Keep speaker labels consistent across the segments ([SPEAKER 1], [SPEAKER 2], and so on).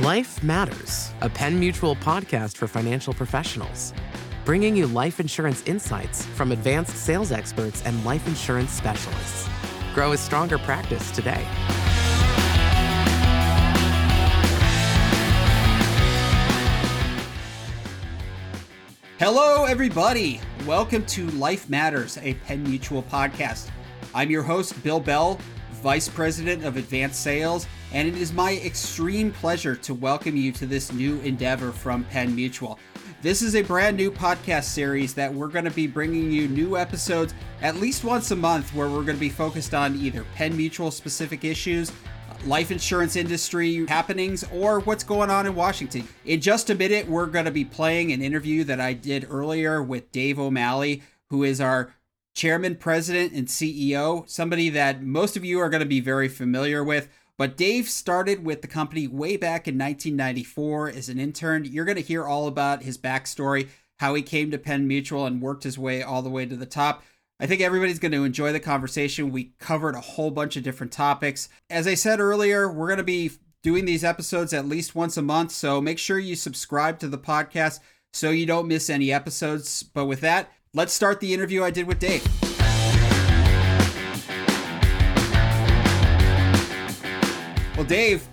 [SPEAKER 1] Life Matters, a Penn Mutual podcast for financial professionals, bringing you life insurance insights from advanced sales experts and life insurance specialists. Grow a stronger practice today.
[SPEAKER 2] Hello, everybody. Welcome to Life Matters, a Penn Mutual podcast. I'm your host, Bill Bell, Vice President of Advanced Sales, and it is my extreme pleasure to welcome you to this new endeavor from Penn Mutual. This is a brand new podcast series that we're going to be bringing you new episodes at least once a month where we're going to be focused on either Penn Mutual specific issues, life insurance industry happenings, or what's going on in Washington. In just a minute, we're going to be playing an interview that I did earlier with Dave O'Malley, who is our chairman, president, and CEO, somebody that most of you are going to be very familiar with. But Dave started with the company way back in 1994 as an intern. You're going to hear all about his backstory, how he came to Penn Mutual and worked his way all the way to the top. I think everybody's going to enjoy the conversation. We covered a whole bunch of different topics. As I said earlier, we're going to be doing these episodes at least once a month, so make sure you subscribe to the podcast so you don't miss any episodes. But with that, let's start the interview I did with Dave. Well, Dave,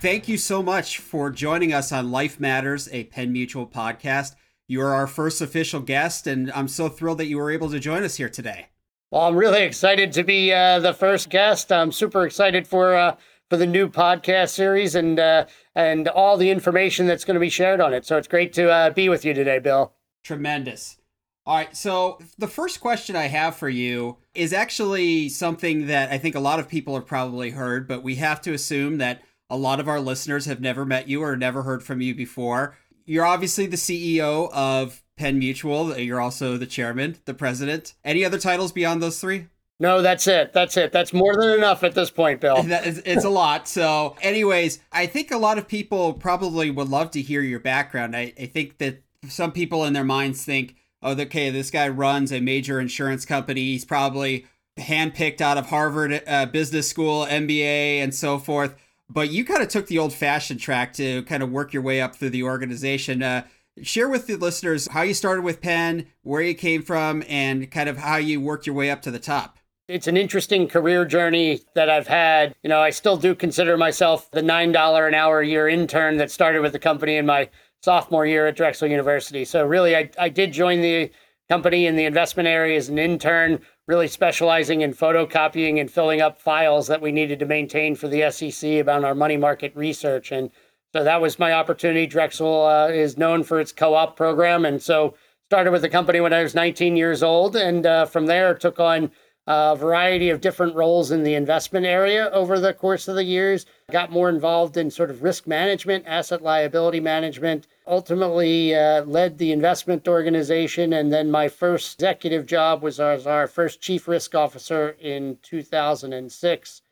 [SPEAKER 2] thank you so much for joining us on Life Matters, a Penn Mutual podcast. You are our first official guest, and I'm so thrilled that you were able to join us here today.
[SPEAKER 3] Well, I'm really excited to be uh, the first guest. I'm super excited for uh, for the new podcast series and uh, and all the information that's going to be shared on it. So it's great to uh, be with you today, Bill.
[SPEAKER 2] Tremendous. All right, so the first question I have for you is actually something that I think a lot of people have probably heard, but we have to assume that a lot of our listeners have never met you or never heard from you before. You're obviously the CEO of Penn Mutual. You're also the chairman, the president. Any other titles beyond those three?
[SPEAKER 3] No, that's it. That's it. That's more than enough at this point, Bill.
[SPEAKER 2] it's a lot. So, anyways, I think a lot of people probably would love to hear your background. I, I think that some people in their minds think, oh, okay, this guy runs a major insurance company. He's probably handpicked out of Harvard uh, Business School, MBA, and so forth. But you kind of took the old fashioned track to kind of work your way up through the organization. Uh, share with the listeners how you started with Penn, where you came from, and kind of how you worked your way up to the top.
[SPEAKER 3] It's an interesting career journey that I've had. You know, I still do consider myself the $9 an hour a year intern that started with the company in my sophomore year at Drexel University. So really, I, I did join the company in the investment area as an intern, really specializing in photocopying and filling up files that we needed to maintain for the SEC about our money market research. And so that was my opportunity. Drexel uh, is known for its co-op program, and so started with the company when I was 19 years old, and uh, from there took on a variety of different roles in the investment area over the course of the years. Got more involved in sort of risk management, asset liability management, ultimately uh, led the investment organization. And then my first executive job was as our first chief risk officer in 2006.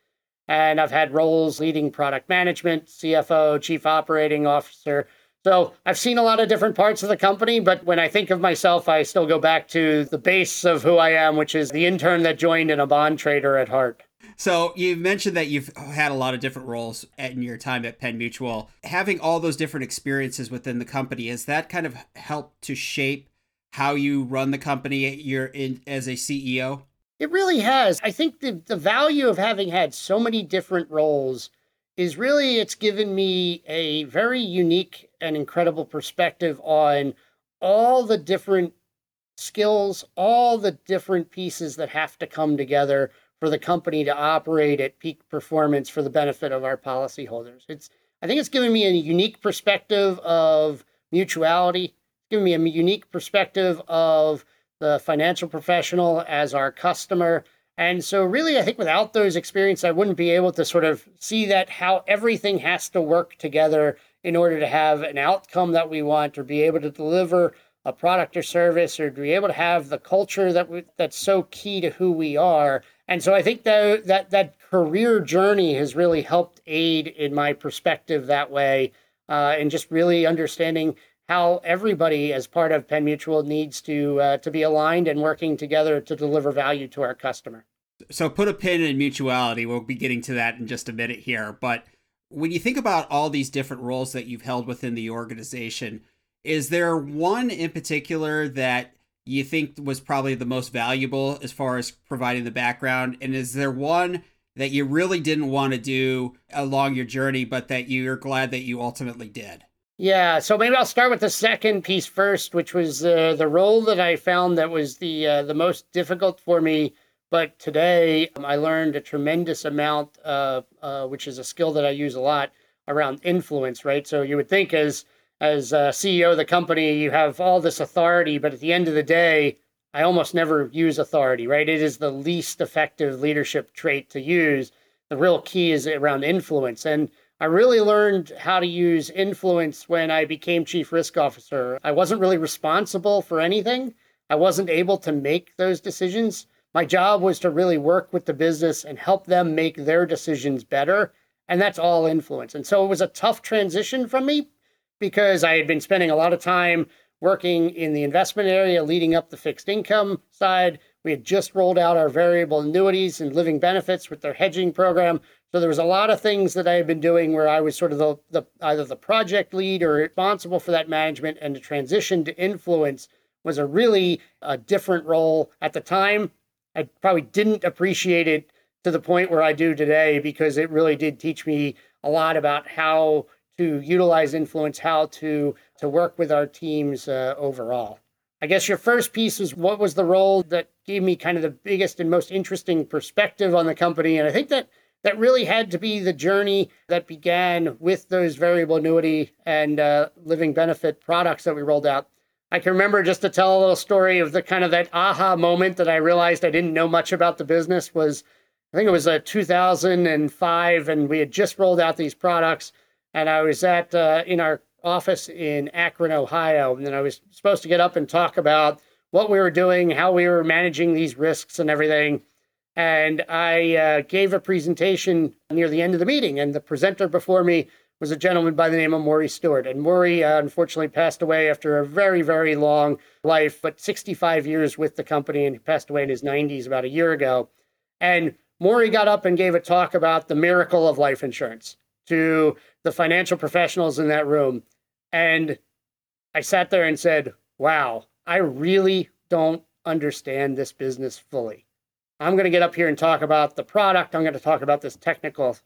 [SPEAKER 3] And I've had roles leading product management, CFO, chief operating officer, so I've seen a lot of different parts of the company, but when I think of myself, I still go back to the base of who I am, which is the intern that joined and a bond trader at heart.
[SPEAKER 2] So you mentioned that you've had a lot of different roles in your time at Penn Mutual. Having all those different experiences within the company, has that kind of helped to shape how you run the company you're in as a CEO?
[SPEAKER 3] It really has. I think the, the value of having had so many different roles is really it's given me a very unique and incredible perspective on all the different skills, all the different pieces that have to come together for the company to operate at peak performance for the benefit of our policyholders. It's I think it's given me a unique perspective of mutuality, given me a unique perspective of the financial professional as our customer and so, really, I think without those experiences, I wouldn't be able to sort of see that how everything has to work together in order to have an outcome that we want or be able to deliver a product or service or to be able to have the culture that we, that's so key to who we are. And so I think that that that career journey has really helped aid in my perspective that way, uh, and just really understanding how everybody as part of Penn Mutual needs to uh, to be aligned and working together to deliver value to our customer.
[SPEAKER 2] So put a pin in mutuality. We'll be getting to that in just a minute here, but when you think about all these different roles that you've held within the organization, is there one in particular that you think was probably the most valuable as far as providing the background? And is there one that you really didn't want to do along your journey, but that you're glad that you ultimately did?
[SPEAKER 3] Yeah, so maybe I'll start with the second piece first, which was uh, the role that I found that was the uh, the most difficult for me. But today um, I learned a tremendous amount, uh, uh, which is a skill that I use a lot around influence. Right, so you would think as as CEO of the company, you have all this authority, but at the end of the day, I almost never use authority, right? It is the least effective leadership trait to use. The real key is around influence. And I really learned how to use influence when I became chief risk officer. I wasn't really responsible for anything, I wasn't able to make those decisions. My job was to really work with the business and help them make their decisions better. And that's all influence. And so it was a tough transition from me because I had been spending a lot of time working in the investment area, leading up the fixed income side. We had just rolled out our variable annuities and living benefits with their hedging program. So there was a lot of things that I had been doing where I was sort of the, the either the project lead or responsible for that management, and the transition to influence was a really a different role at the time. I probably didn't appreciate it to the point where I do today because it really did teach me a lot about how to utilize influence, how to to work with our teams uh, overall. I guess your first piece was what was the role that gave me kind of the biggest and most interesting perspective on the company, and I think that that really had to be the journey that began with those variable annuity and uh, living benefit products that we rolled out. I can remember just to tell a little story of the kind of that aha moment that I realized I didn't know much about the business was I think it was uh, 2005 and we had just rolled out these products and I was at uh, in our office in Akron, Ohio, and then I was supposed to get up and talk about what we were doing, how we were managing these risks, and everything. And I uh, gave a presentation near the end of the meeting, and the presenter before me was a gentleman by the name of Maury Stewart. And Maury uh, unfortunately passed away after a very, very long life, but 65 years with the company, and he passed away in his 90s about a year ago. And Maury got up and gave a talk about the miracle of life insurance to the financial professionals in that room. And I sat there and said, wow, I really don't understand this business fully. I'm going to get up here and talk about the product. I'm going to talk about this technical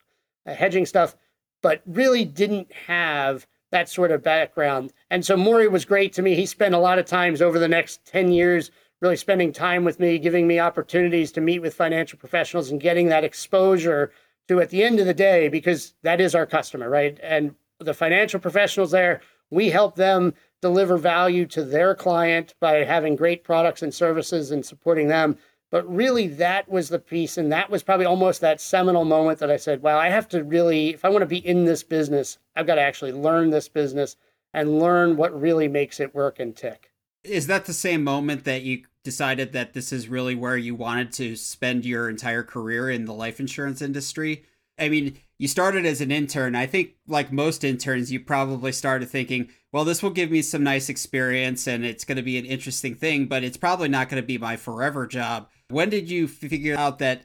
[SPEAKER 3] uh, hedging stuff, but really didn't have that sort of background. And so Maury was great to me. He spent a lot of times over the next 10 years really spending time with me, giving me opportunities to meet with financial professionals and getting that exposure to at the end of the day, because that is our customer, right? And the financial professionals there, we help them deliver value to their client by having great products and services and supporting them. But really, that was the piece. And that was probably almost that seminal moment that I said, wow, I have to really, if I want to be in this business, I've got to actually learn this business and learn what really makes it work and tick.
[SPEAKER 2] Is that the same moment that you decided that this is really where you wanted to spend your entire career in the life insurance industry? I mean, you started as an intern. I think, like most interns, you probably started thinking, well, this will give me some nice experience and it's going to be an interesting thing, but it's probably not going to be my forever job. When did you figure out that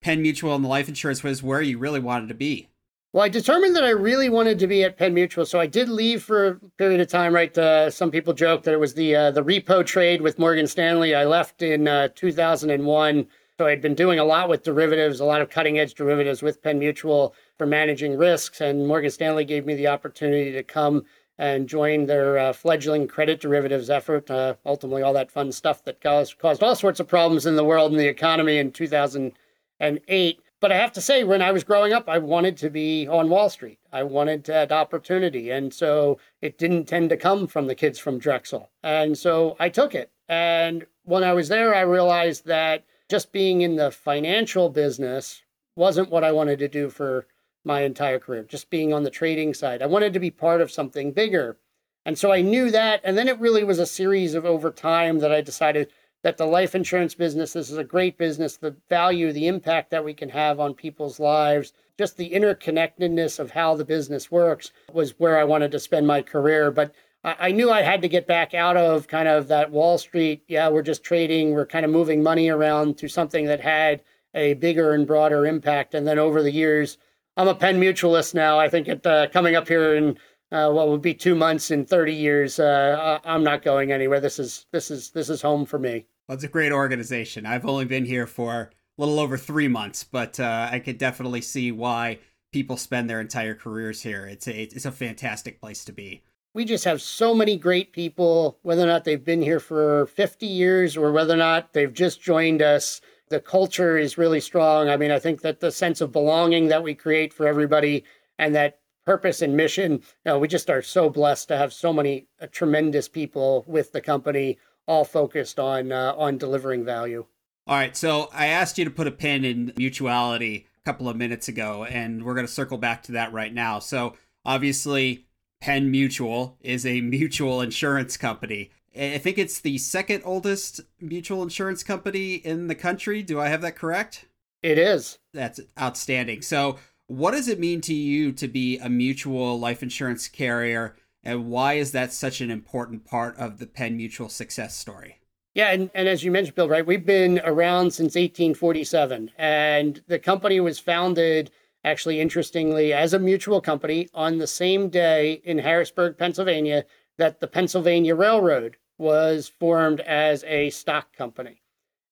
[SPEAKER 2] Penn Mutual and the life insurance was where you really wanted to be?
[SPEAKER 3] Well, I determined that I really wanted to be at Penn Mutual, so I did leave for a period of time. Right, uh, some people joke that it was the uh, the repo trade with Morgan Stanley. I left in uh, 2001, so I'd been doing a lot with derivatives, a lot of cutting edge derivatives with Penn Mutual for managing risks, and Morgan Stanley gave me the opportunity to come and join their uh, fledgling credit derivatives effort. Uh, ultimately, all that fun stuff that caused caused all sorts of problems in the world and the economy in 2008. But I have to say, when I was growing up, I wanted to be on Wall Street. I wanted that opportunity. And so it didn't tend to come from the kids from Drexel. And so I took it. And when I was there, I realized that just being in the financial business wasn't what I wanted to do for my entire career, just being on the trading side. I wanted to be part of something bigger. And so I knew that. And then it really was a series of over time that I decided that the life insurance business this is a great business the value the impact that we can have on people's lives just the interconnectedness of how the business works was where i wanted to spend my career but I knew I had to get back out of kind of that Wall Street, yeah, we're just trading, we're kind of moving money around to something that had a bigger and broader impact. And then over the years, I'm a Penn Mutualist now. I think it uh, coming up here in uh, what would be two months in 30 years. Uh, I'm not going anywhere. This is this is this is home for me.
[SPEAKER 2] Well, it's a great organization. I've only been here for a little over three months, but uh, I could definitely see why people spend their entire careers here. It's a it's a fantastic place to be.
[SPEAKER 3] We just have so many great people, whether or not they've been here for 50 years or whether or not they've just joined us. The culture is really strong. I mean, I think that the sense of belonging that we create for everybody and that purpose and mission, you know, we just are so blessed to have so many uh, tremendous people with the company, all focused on uh, on delivering value.
[SPEAKER 2] All right, so I asked you to put a pin in mutuality a couple of minutes ago, and we're going to circle back to that right now. So obviously, Penn Mutual is a mutual insurance company. I think it's the second oldest mutual insurance company in the country. Do I have that correct?
[SPEAKER 3] It is.
[SPEAKER 2] That's outstanding. So, what does it mean to you to be a mutual life insurance carrier, and why is that such an important part of the Penn Mutual success story?
[SPEAKER 3] Yeah, and, and as you mentioned, Bill, right, we've been around since 1847, and the company was founded actually interestingly as a mutual company on the same day in Harrisburg, Pennsylvania, that the Pennsylvania Railroad was formed as a stock company.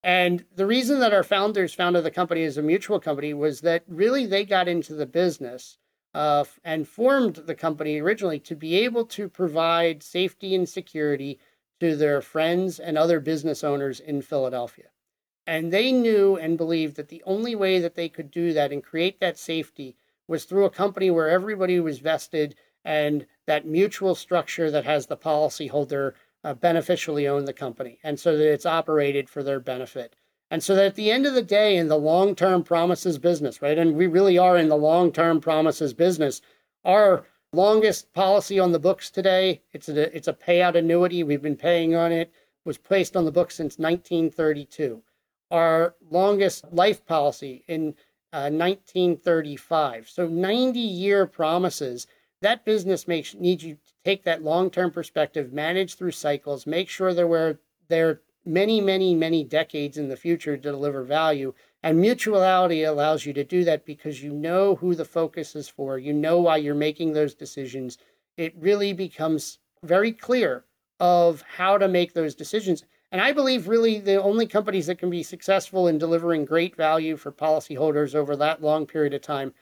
[SPEAKER 3] And the reason that our founders founded the company as a mutual company was that really they got into the business uh, and formed the company originally to be able to provide safety and security to their friends and other business owners in Philadelphia. And they knew and believed that the only way that they could do that and create that safety was through a company where everybody was vested and that mutual structure that has the policyholder uh, beneficially own the company. And so that it's operated for their benefit. And so that at the end of the day, in the long term promises business, right? And we really are in the long term promises business. Our longest policy on the books today, it's a, it's a payout annuity. We've been paying on it, was placed on the books since 1932 our longest life policy in uh, 1935. So 90 year promises. That business makes needs you take that long term perspective, manage through cycles, make sure there were there many, many, many decades in the future to deliver value. And mutuality allows you to do that because you know who the focus is for. You know why you're making those decisions. It really becomes very clear of how to make those decisions. And I believe really the only companies that can be successful in delivering great value for policyholders over that long period of time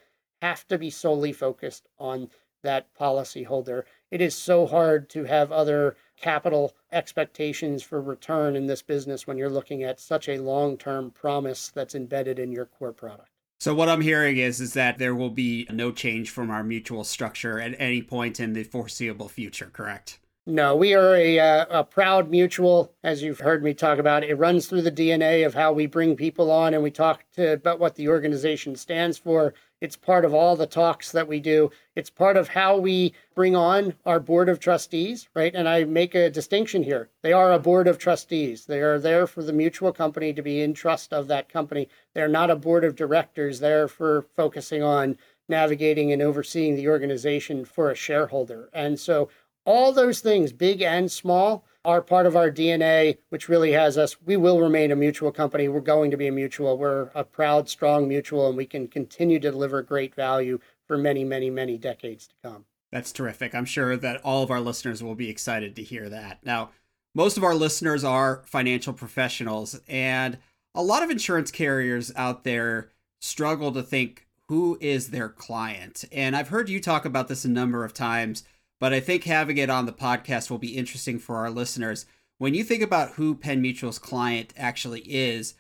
[SPEAKER 3] have to be solely focused on that policyholder. It is so hard to have other capital expectations for return in this business when you're looking at such a long-term promise that's embedded in your core product.
[SPEAKER 2] So what I'm hearing is is that there will be no change from our mutual structure at any point in the foreseeable future, correct?
[SPEAKER 3] No, we are a, uh, a proud mutual, as you've heard me talk about. It runs through the DNA of how we bring people on and we talk to, about what the organization stands for. It's part of all the talks that we do. It's part of how we bring on our board of trustees, right? And I make a distinction here. They are a board of trustees. They are there for the mutual company to be in trust of that company. They're not a board of directors there for focusing on navigating and overseeing the organization for a shareholder. And so all those things, big and small, are part of our DNA, which really has us. We will remain a mutual company. We're going to be a mutual. We're a proud, strong mutual, and we can continue to deliver great value for many, many, many decades to come.
[SPEAKER 2] That's terrific. I'm sure that all of our listeners will be excited to hear that. Now, most of our listeners are financial professionals, and a lot of insurance carriers out there struggle to think who is their client. And I've heard you talk about this a number of times but I think having it on the podcast will be interesting for our listeners. When you think about who Penn Mutual's client actually is,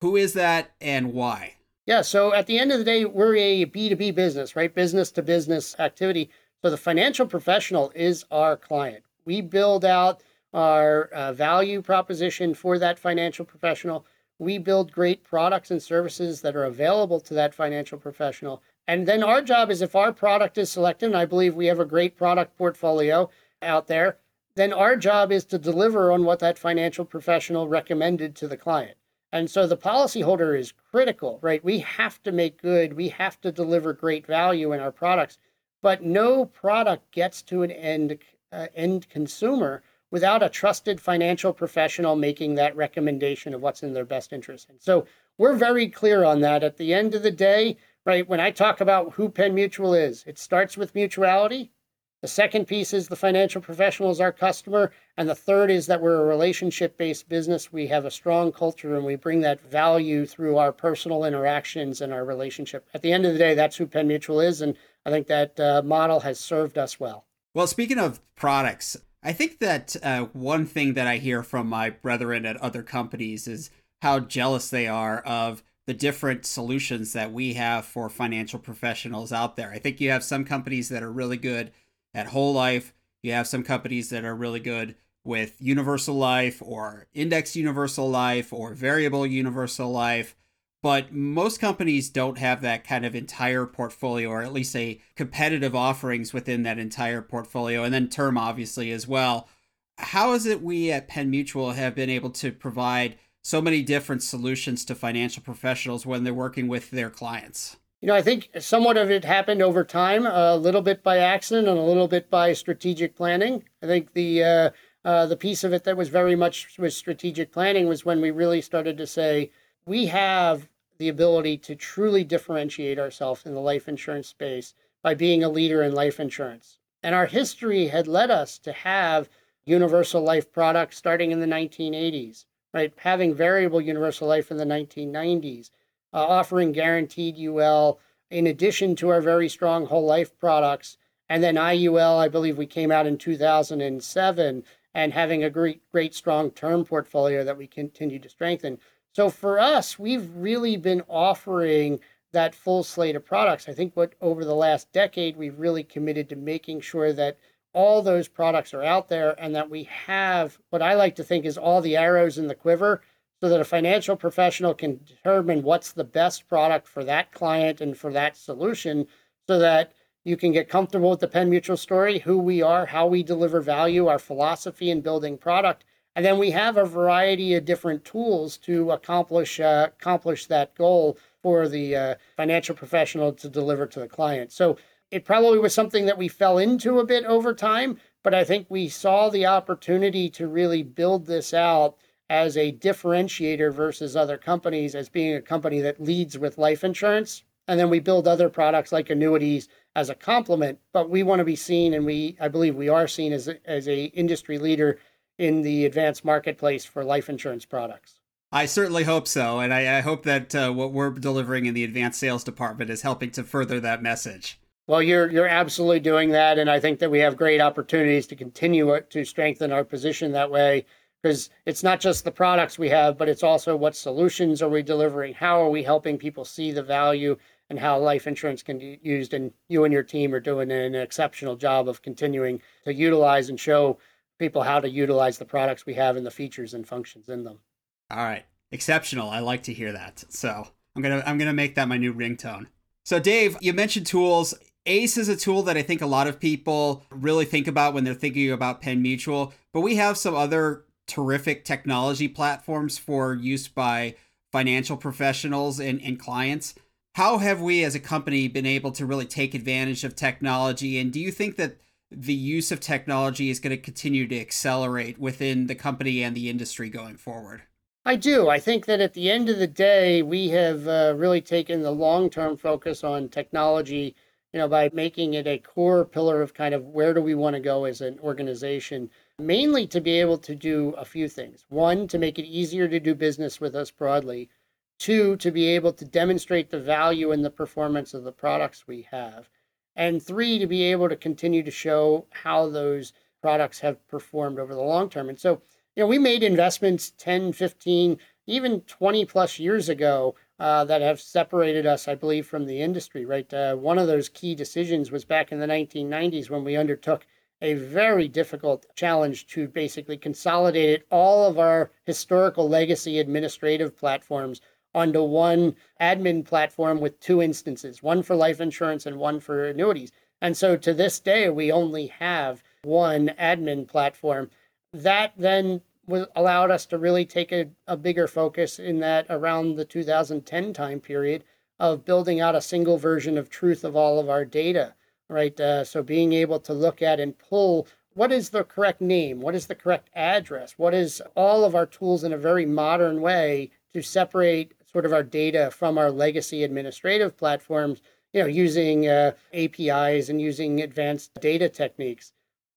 [SPEAKER 2] who is that and why?
[SPEAKER 3] Yeah, so at the end of the day, we're a B2B business, right? Business to business activity. So the financial professional is our client. We build out our uh, value proposition for that financial professional. We build great products and services that are available to that financial professional. And then our job is if our product is selected, and I believe we have a great product portfolio out there, then our job is to deliver on what that financial professional recommended to the client. And so the policyholder is critical, right? We have to make good, we have to deliver great value in our products, but no product gets to an end uh, end consumer without a trusted financial professional making that recommendation of what's in their best interest. And so we're very clear on that. At the end of the day, right? When I talk about who Penn Mutual is, it starts with mutuality. The second piece is the financial professional is our customer. And the third is that we're a relationship based business. We have a strong culture and we bring that value through our personal interactions and our relationship. At the end of the day, that's who Penn Mutual is. And I think that uh, model has served us well.
[SPEAKER 2] Well, speaking of products, I think that uh, one thing that I hear from my brethren at other companies is how jealous they are of the different solutions that we have for financial professionals out there. I think you have some companies that are really good at whole life. You have some companies that are really good with universal life or index universal life or variable universal life. But most companies don't have that kind of entire portfolio, or at least a competitive offerings within that entire portfolio, and then term obviously as well. How is it we at Penn Mutual have been able to provide so many different solutions to financial professionals when they're working with their clients?
[SPEAKER 3] You know, I think somewhat of it happened over time, a little bit by accident and a little bit by strategic planning. I think the uh, uh, the piece of it that was very much with strategic planning was when we really started to say we have the ability to truly differentiate ourselves in the life insurance space by being a leader in life insurance. And our history had led us to have universal life products starting in the 1980s right? Having variable universal life in the 1990s, uh, offering guaranteed UL in addition to our very strong whole life products. And then IUL, I believe we came out in 2007 and having a great, great strong term portfolio that we continue to strengthen. So for us, we've really been offering that full slate of products. I think what over the last decade, we've really committed to making sure that all those products are out there and that we have what I like to think is all the arrows in the quiver so that a financial professional can determine what's the best product for that client and for that solution so that you can get comfortable with the Penn Mutual story, who we are, how we deliver value, our philosophy in building product. And then we have a variety of different tools to accomplish uh, accomplish that goal for the uh, financial professional to deliver to the client. So it probably was something that we fell into a bit over time, but I think we saw the opportunity to really build this out as a differentiator versus other companies as being a company that leads with life insurance. And then we build other products like annuities as a complement, but we want to be seen, and we I believe we are seen as a, as a industry leader in the advanced marketplace for life insurance products.
[SPEAKER 2] I certainly hope so, and I, I hope that uh, what we're delivering in the advanced sales department is helping to further that message.
[SPEAKER 3] Well, you're you're absolutely doing that, and I think that we have great opportunities to continue to strengthen our position that way. Because it's not just the products we have, but it's also what solutions are we delivering? How are we helping people see the value and how life insurance can be used? And you and your team are doing an exceptional job of continuing to utilize and show people how to utilize the products we have and the features and functions in them.
[SPEAKER 2] All right, exceptional. I like to hear that. So I'm gonna I'm gonna make that my new ringtone. So Dave, you mentioned tools. ACE is a tool that I think a lot of people really think about when they're thinking about Penn Mutual, but we have some other terrific technology platforms for use by financial professionals and, and clients. How have we as a company been able to really take advantage of technology? And do you think that the use of technology is going to continue to accelerate within the company and the industry going forward?
[SPEAKER 3] I do. I think that at the end of the day, we have uh, really taken the long term focus on technology you know, by making it a core pillar of kind of where do we want to go as an organization, mainly to be able to do a few things. One, to make it easier to do business with us broadly. Two, to be able to demonstrate the value and the performance of the products we have. And three, to be able to continue to show how those products have performed over the long term. And so, you know, we made investments 10, 15, even 20 plus years ago uh, that have separated us, I believe, from the industry, right? Uh, one of those key decisions was back in the 1990s when we undertook a very difficult challenge to basically consolidate all of our historical legacy administrative platforms onto one admin platform with two instances, one for life insurance and one for annuities. And so to this day, we only have one admin platform. That then was allowed us to really take a, a bigger focus in that around the 2010 time period of building out a single version of truth of all of our data right uh, so being able to look at and pull what is the correct name what is the correct address what is all of our tools in a very modern way to separate sort of our data from our legacy administrative platforms, you know, using uh, APIs and using advanced data techniques.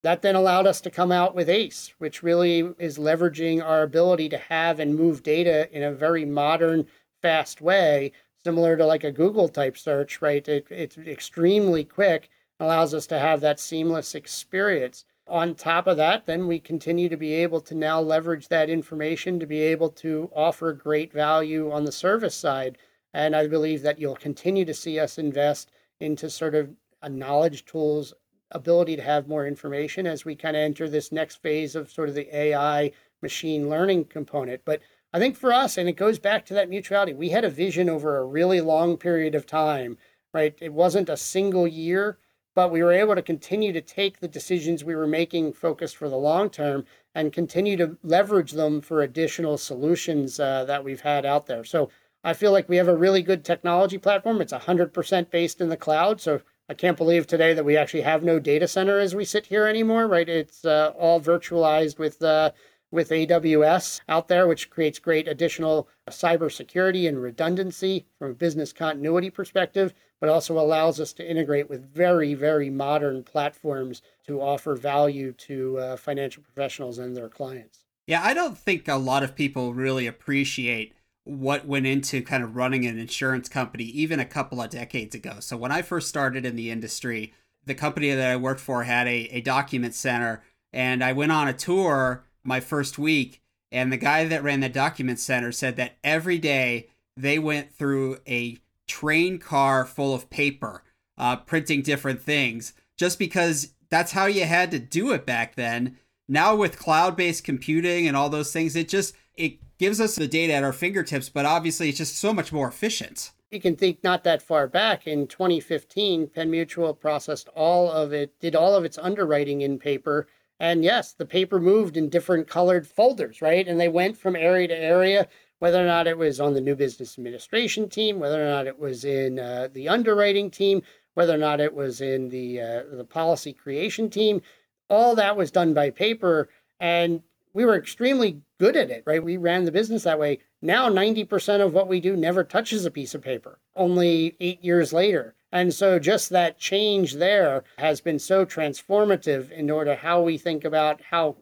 [SPEAKER 3] That then allowed us to come out with ACE, which really is leveraging our ability to have and move data in a very modern, fast way, similar to like a Google type search, right? It, it's extremely quick, allows us to have that seamless experience. On top of that, then we continue to be able to now leverage that information to be able to offer great value on the service side. And I believe that you'll continue to see us invest into sort of a knowledge tools ability to have more information as we kind of enter this next phase of sort of the AI machine learning component. But I think for us, and it goes back to that mutuality, we had a vision over a really long period of time, right? It wasn't a single year, but we were able to continue to take the decisions we were making focused for the long term and continue to leverage them for additional solutions uh, that we've had out there. So I feel like we have a really good technology platform. It's 100% based in the cloud. So I can't believe today that we actually have no data center as we sit here anymore, right? It's uh, all virtualized with uh, with AWS out there, which creates great additional cybersecurity and redundancy from a business continuity perspective, but also allows us to integrate with very, very modern platforms to offer value to uh, financial professionals and their clients.
[SPEAKER 2] Yeah, I don't think a lot of people really appreciate what went into kind of running an insurance company even a couple of decades ago. So when I first started in the industry, the company that I worked for had a, a document center and I went on a tour my first week and the guy that ran the document center said that every day they went through a train car full of paper, uh, printing different things, just because that's how you had to do it back then. Now with cloud-based computing and all those things, it just it gives us the data at our fingertips, but obviously it's just so much more efficient.
[SPEAKER 3] You can think not that far back in 2015, Penn Mutual processed all of it, did all of its underwriting in paper. And yes, the paper moved in different colored folders, right? And they went from area to area, whether or not it was on the new business administration team, whether or not it was in uh, the underwriting team, whether or not it was in the uh, the policy creation team. All that was done by paper, and we were extremely good at it, right? We ran the business that way. Now, 90% of what we do never touches a piece of paper, only eight years later. And so, just that change there has been so transformative in order to how we think about how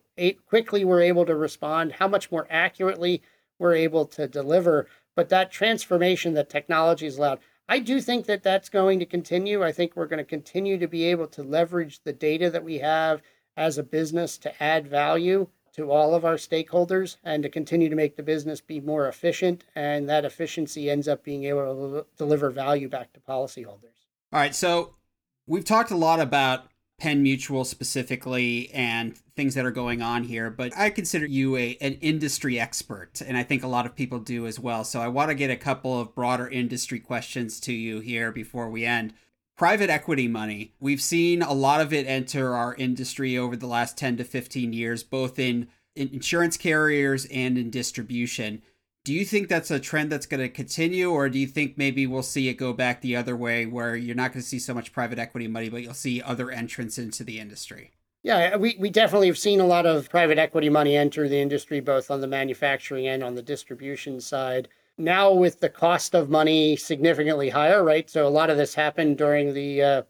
[SPEAKER 3] quickly we're able to respond, how much more accurately we're able to deliver. But that transformation that technology has allowed, I do think that that's going to continue. I think we're going to continue to be able to leverage the data that we have as a business to add value to all of our stakeholders and to continue to make the business be more efficient. And that efficiency ends up being able to deliver value back to policyholders.
[SPEAKER 2] All right. So we've talked a lot about Penn Mutual specifically and things that are going on here, but I consider you a an industry expert, and I think a lot of people do as well. So I want to get a couple of broader industry questions to you here before we end private equity money. We've seen a lot of it enter our industry over the last 10 to 15 years, both in, in insurance carriers and in distribution. Do you think that's a trend that's going to continue, or do you think maybe we'll see it go back the other way where you're not going to see so much private equity money, but you'll see other entrants into the industry?
[SPEAKER 3] Yeah, uh, we, we definitely have seen a lot of private equity money enter the industry, both on the manufacturing and on the distribution side now with the cost of money significantly higher, right? So a lot of this happened during the uh,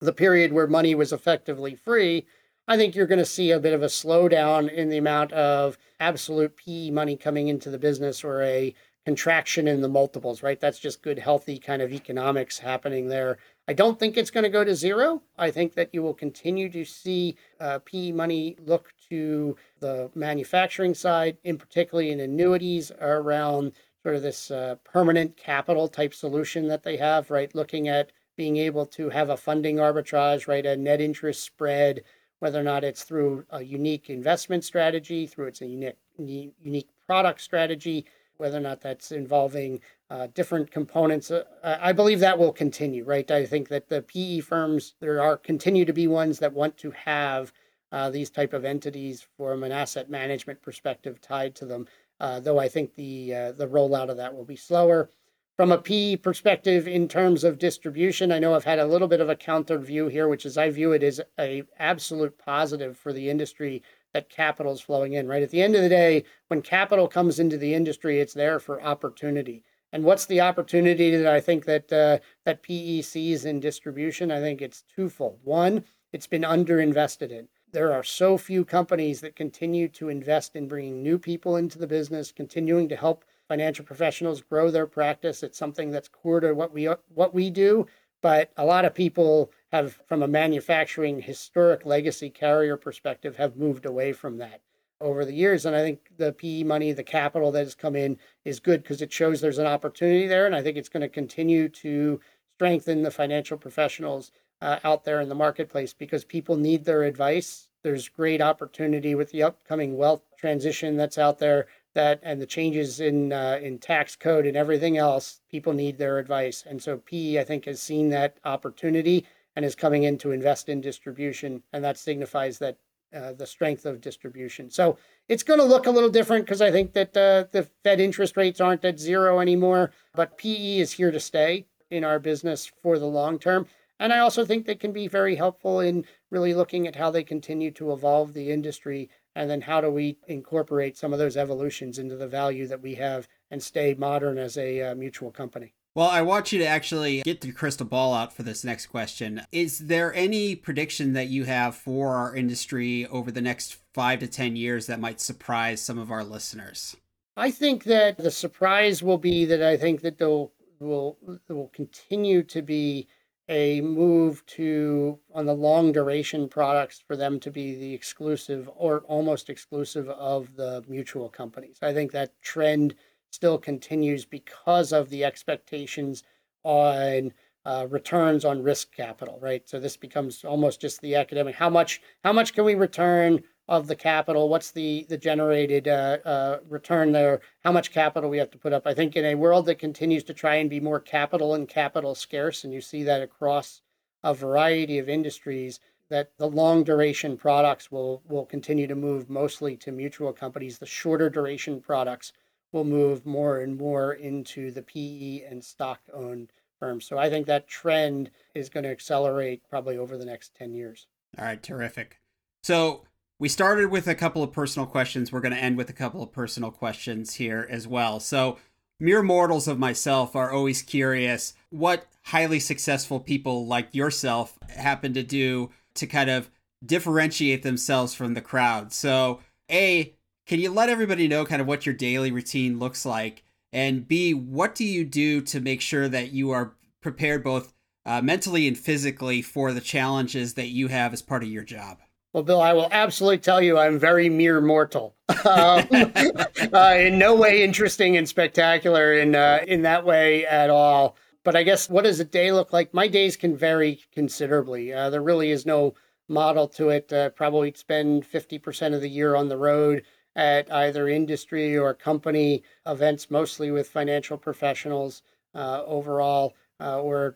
[SPEAKER 3] the period where money was effectively free. I think you're going to see a bit of a slowdown in the amount of absolute PE money coming into the business or a contraction in the multiples, right? That's just good, healthy kind of economics happening there. I don't think it's going to go to zero. I think that you will continue to see uh, PE money look to the manufacturing side, in particularly in annuities around sort of this uh, permanent capital type solution that they have, right? Looking at being able to have a funding arbitrage, right? A net interest spread, whether or not it's through a unique investment strategy, through its a unique, unique product strategy, whether or not that's involving uh, different components. Uh, I believe that will continue, right? I think that the PE firms, there are continue to be ones that want to have uh, these type of entities from an asset management perspective tied to them uh, though I think the uh, the rollout of that will be slower. From a PE perspective, in terms of distribution, I know I've had a little bit of a counter view here, which is I view it as a absolute positive for the industry that capital is flowing in. Right at the end of the day, when capital comes into the industry, it's there for opportunity. And what's the opportunity that I think that uh, that PE sees in distribution? I think it's twofold. One, it's been underinvested in. There are so few companies that continue to invest in bringing new people into the business, continuing to help financial professionals grow their practice. It's something that's core to what we what we do. But a lot of people have, from a manufacturing historic legacy carrier perspective, have moved away from that over the years. And I think the PE money, the capital that has come in is good because it shows there's an opportunity there. And I think it's going to continue to strengthen the financial professionals uh, out there in the marketplace because people need their advice. There's great opportunity with the upcoming wealth transition that's out there that and the changes in uh, in tax code and everything else people need their advice and so PE I think has seen that opportunity and is coming in to invest in distribution and that signifies that uh, the strength of distribution. So it's going to look a little different because I think that uh, the Fed interest rates aren't at zero anymore, but PE is here to stay in our business for the long term. And I also think they can be very helpful in really looking at how they continue to evolve the industry and then how do we incorporate some of those evolutions into the value that we have and stay modern as a uh, mutual company.
[SPEAKER 2] Well, I want you to actually get the crystal ball out for this next question. Is there any prediction that you have for our industry over the next five to 10 years that might surprise some of our listeners?
[SPEAKER 3] I think that the surprise will be that I think that there will, will, will continue to be a move to, on the long duration products, for them to be the exclusive or almost exclusive of the mutual companies. I think that trend still continues because of the expectations on uh, returns on risk capital, right? So this becomes almost just the academic. How much? How much can we return of the capital? What's the the generated uh, uh, return there? How much capital we have to put up? I think in a world that continues to try and be more capital and capital scarce, and you see that across a variety of industries, that the long duration products will will continue to move mostly to mutual companies. The shorter duration products will move more and more into the PE and stock owned firms. So I think that trend is going to accelerate probably over the next 10 years.
[SPEAKER 2] All right, terrific. So we started with a couple of personal questions. We're going to end with a couple of personal questions here as well. So, mere mortals of myself are always curious what highly successful people like yourself happen to do to kind of differentiate themselves from the crowd. So, A, can you let everybody know kind of what your daily routine looks like? And B, what do you do to make sure that you are prepared both uh, mentally and physically for the challenges that you have as part of your job?
[SPEAKER 3] Well, Bill, I will absolutely tell you I'm very mere mortal. um, uh, in no way interesting and spectacular in uh, in that way at all. But I guess what does a day look like? My days can vary considerably. Uh, there really is no model to it. Uh, probably spend 50% of the year on the road at either industry or company events, mostly with financial professionals uh, overall, uh, or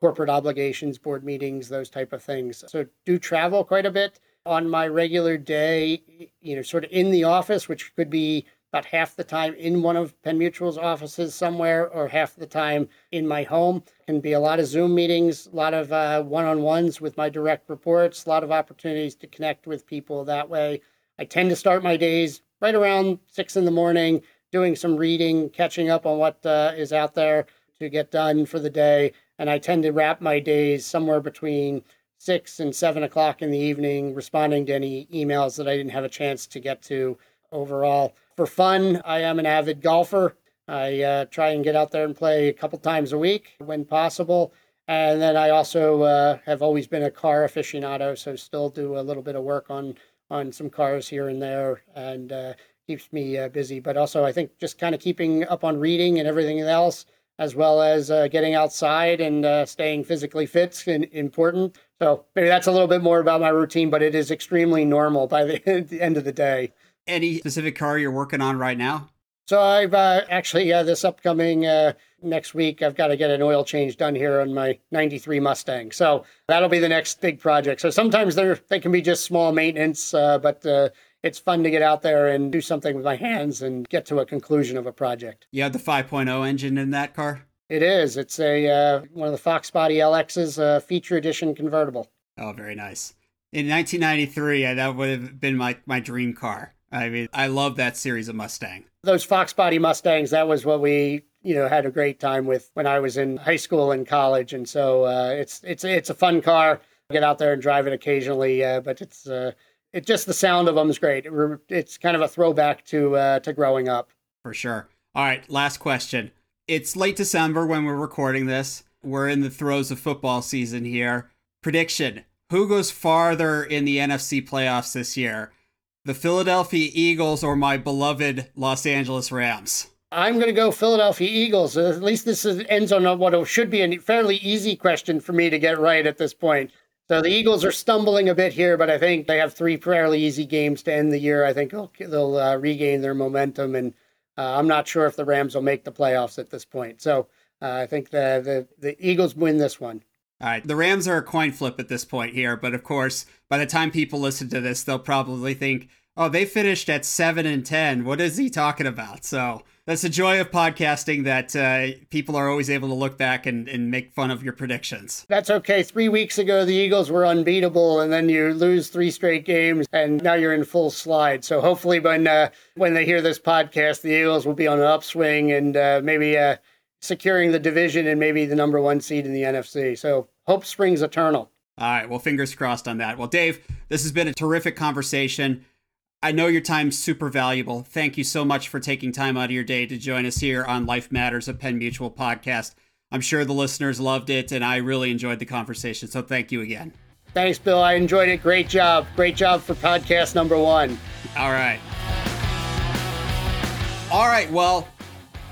[SPEAKER 3] corporate obligations, board meetings, those type of things. So do travel quite a bit on my regular day, you know, sort of in the office, which could be about half the time in one of Penn Mutual's offices somewhere, or half the time in my home. Can be a lot of Zoom meetings, a lot of uh, one-on-ones with my direct reports, a lot of opportunities to connect with people that way. I tend to start my days right around six in the morning, doing some reading, catching up on what uh, is out there to get done for the day. And I tend to wrap my days somewhere between six and seven o'clock in the evening, responding to any emails that I didn't have a chance to get to overall. For fun, I am an avid golfer. I uh, try and get out there and play a couple times a week when possible. And then I also uh, have always been a car aficionado, so still do a little bit of work on on some cars here and there and uh, keeps me uh, busy. But also, I think just kind of keeping up on reading and everything else, as well as uh, getting outside and uh, staying physically fit is important. So maybe that's a little bit more about my routine, but it is extremely normal by the, the end of the day.
[SPEAKER 2] Any specific car you're working on right now?
[SPEAKER 3] So I've uh, actually uh, this upcoming uh, next week I've got to get an oil change done here on my '93 Mustang. So that'll be the next big project. So sometimes they're they can be just small maintenance, uh, but uh, it's fun to get out there and do something with my hands and get to a conclusion of a project.
[SPEAKER 2] You have the 5.0 engine in that car.
[SPEAKER 3] It is. It's a uh, one of the Fox Body LX's feature edition convertible.
[SPEAKER 2] Oh, very nice. In 1993, that would have been my my dream car. I mean, I love that series of Mustang
[SPEAKER 3] those Fox body Mustangs, that was what we you know had a great time with when I was in high school and college, and so uh, it's it's it's a fun car. Get out there and drive it occasionally, uh, but it's uh, it just the sound of them is great. It, it's kind of a throwback to uh, to growing up.
[SPEAKER 2] For sure. All right, last question. It's late December when we're recording this. We're in the throes of football season here. Prediction: Who goes farther in the NFC playoffs this year? The Philadelphia Eagles or my beloved Los Angeles Rams?
[SPEAKER 3] I'm going to go Philadelphia Eagles. At least this is, ends on what should be a fairly easy question for me to get right at this point. So the Eagles are stumbling a bit here, but I think they have three fairly easy games to end the year. I think they'll, they'll uh, regain their momentum, and uh, I'm not sure if the Rams will make the playoffs at this point. So uh, I think the, the the Eagles win this one.
[SPEAKER 2] All right, the Rams are a coin flip at this point here, but of course, by the time people listen to this, they'll probably think, "Oh, they finished at seven and ten. What is he talking about?" So that's the joy of podcasting that uh, people are always able to look back and, and make fun of your predictions.
[SPEAKER 3] That's okay. Three weeks ago, the Eagles were unbeatable, and then you lose three straight games, and now you're in full slide. So hopefully, when uh, when they hear this podcast, the Eagles will be on an upswing and uh, maybe uh, securing the division and maybe the number one seed in the NFC. So hope springs eternal.
[SPEAKER 2] All right. Well, fingers crossed on that. Well, Dave, this has been a terrific conversation. I know your time's super valuable. Thank you so much for taking time out of your day to join us here on Life Matters, a Penn Mutual podcast. I'm sure the listeners loved it, and I really enjoyed the conversation. So thank you again.
[SPEAKER 3] Thanks, Bill. I enjoyed it. Great job. Great job for podcast number one.
[SPEAKER 2] All right. All right. Well,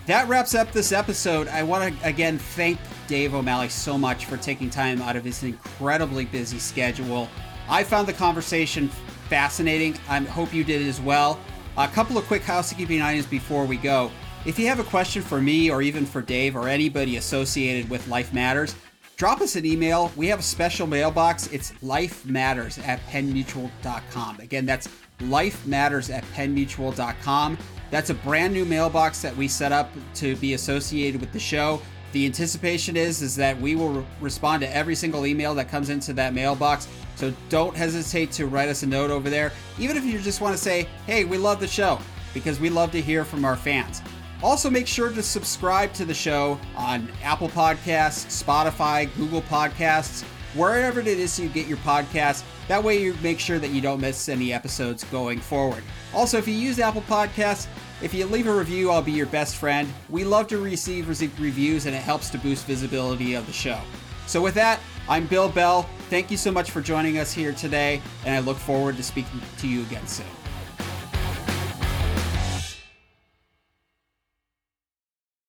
[SPEAKER 2] that wraps up this episode. I want to again thank Dave O'Malley so much for taking time out of his incredibly busy schedule. I found the conversation fascinating. I hope you did as well. A couple of quick housekeeping items before we go. If you have a question for me or even for Dave or anybody associated with Life Matters, drop us an email. We have a special mailbox. It's lifematters at pennmutual.com. Again, that's lifematters at pennmutual.com. That's a brand new mailbox that we set up to be associated with the show. The anticipation is is that we will re- respond to every single email that comes into that mailbox. So don't hesitate to write us a note over there, even if you just want to say, "Hey, we love the show," because we love to hear from our fans. Also, make sure to subscribe to the show on Apple Podcasts, Spotify, Google Podcasts, wherever it is you get your podcasts. That way, you make sure that you don't miss any episodes going forward. Also, if you use Apple Podcasts, if you leave a review, I'll be your best friend. We love to receive reviews, and it helps to boost visibility of the show. So, with that, I'm Bill Bell. Thank you so much for joining us here today, and I look forward to speaking to you again soon.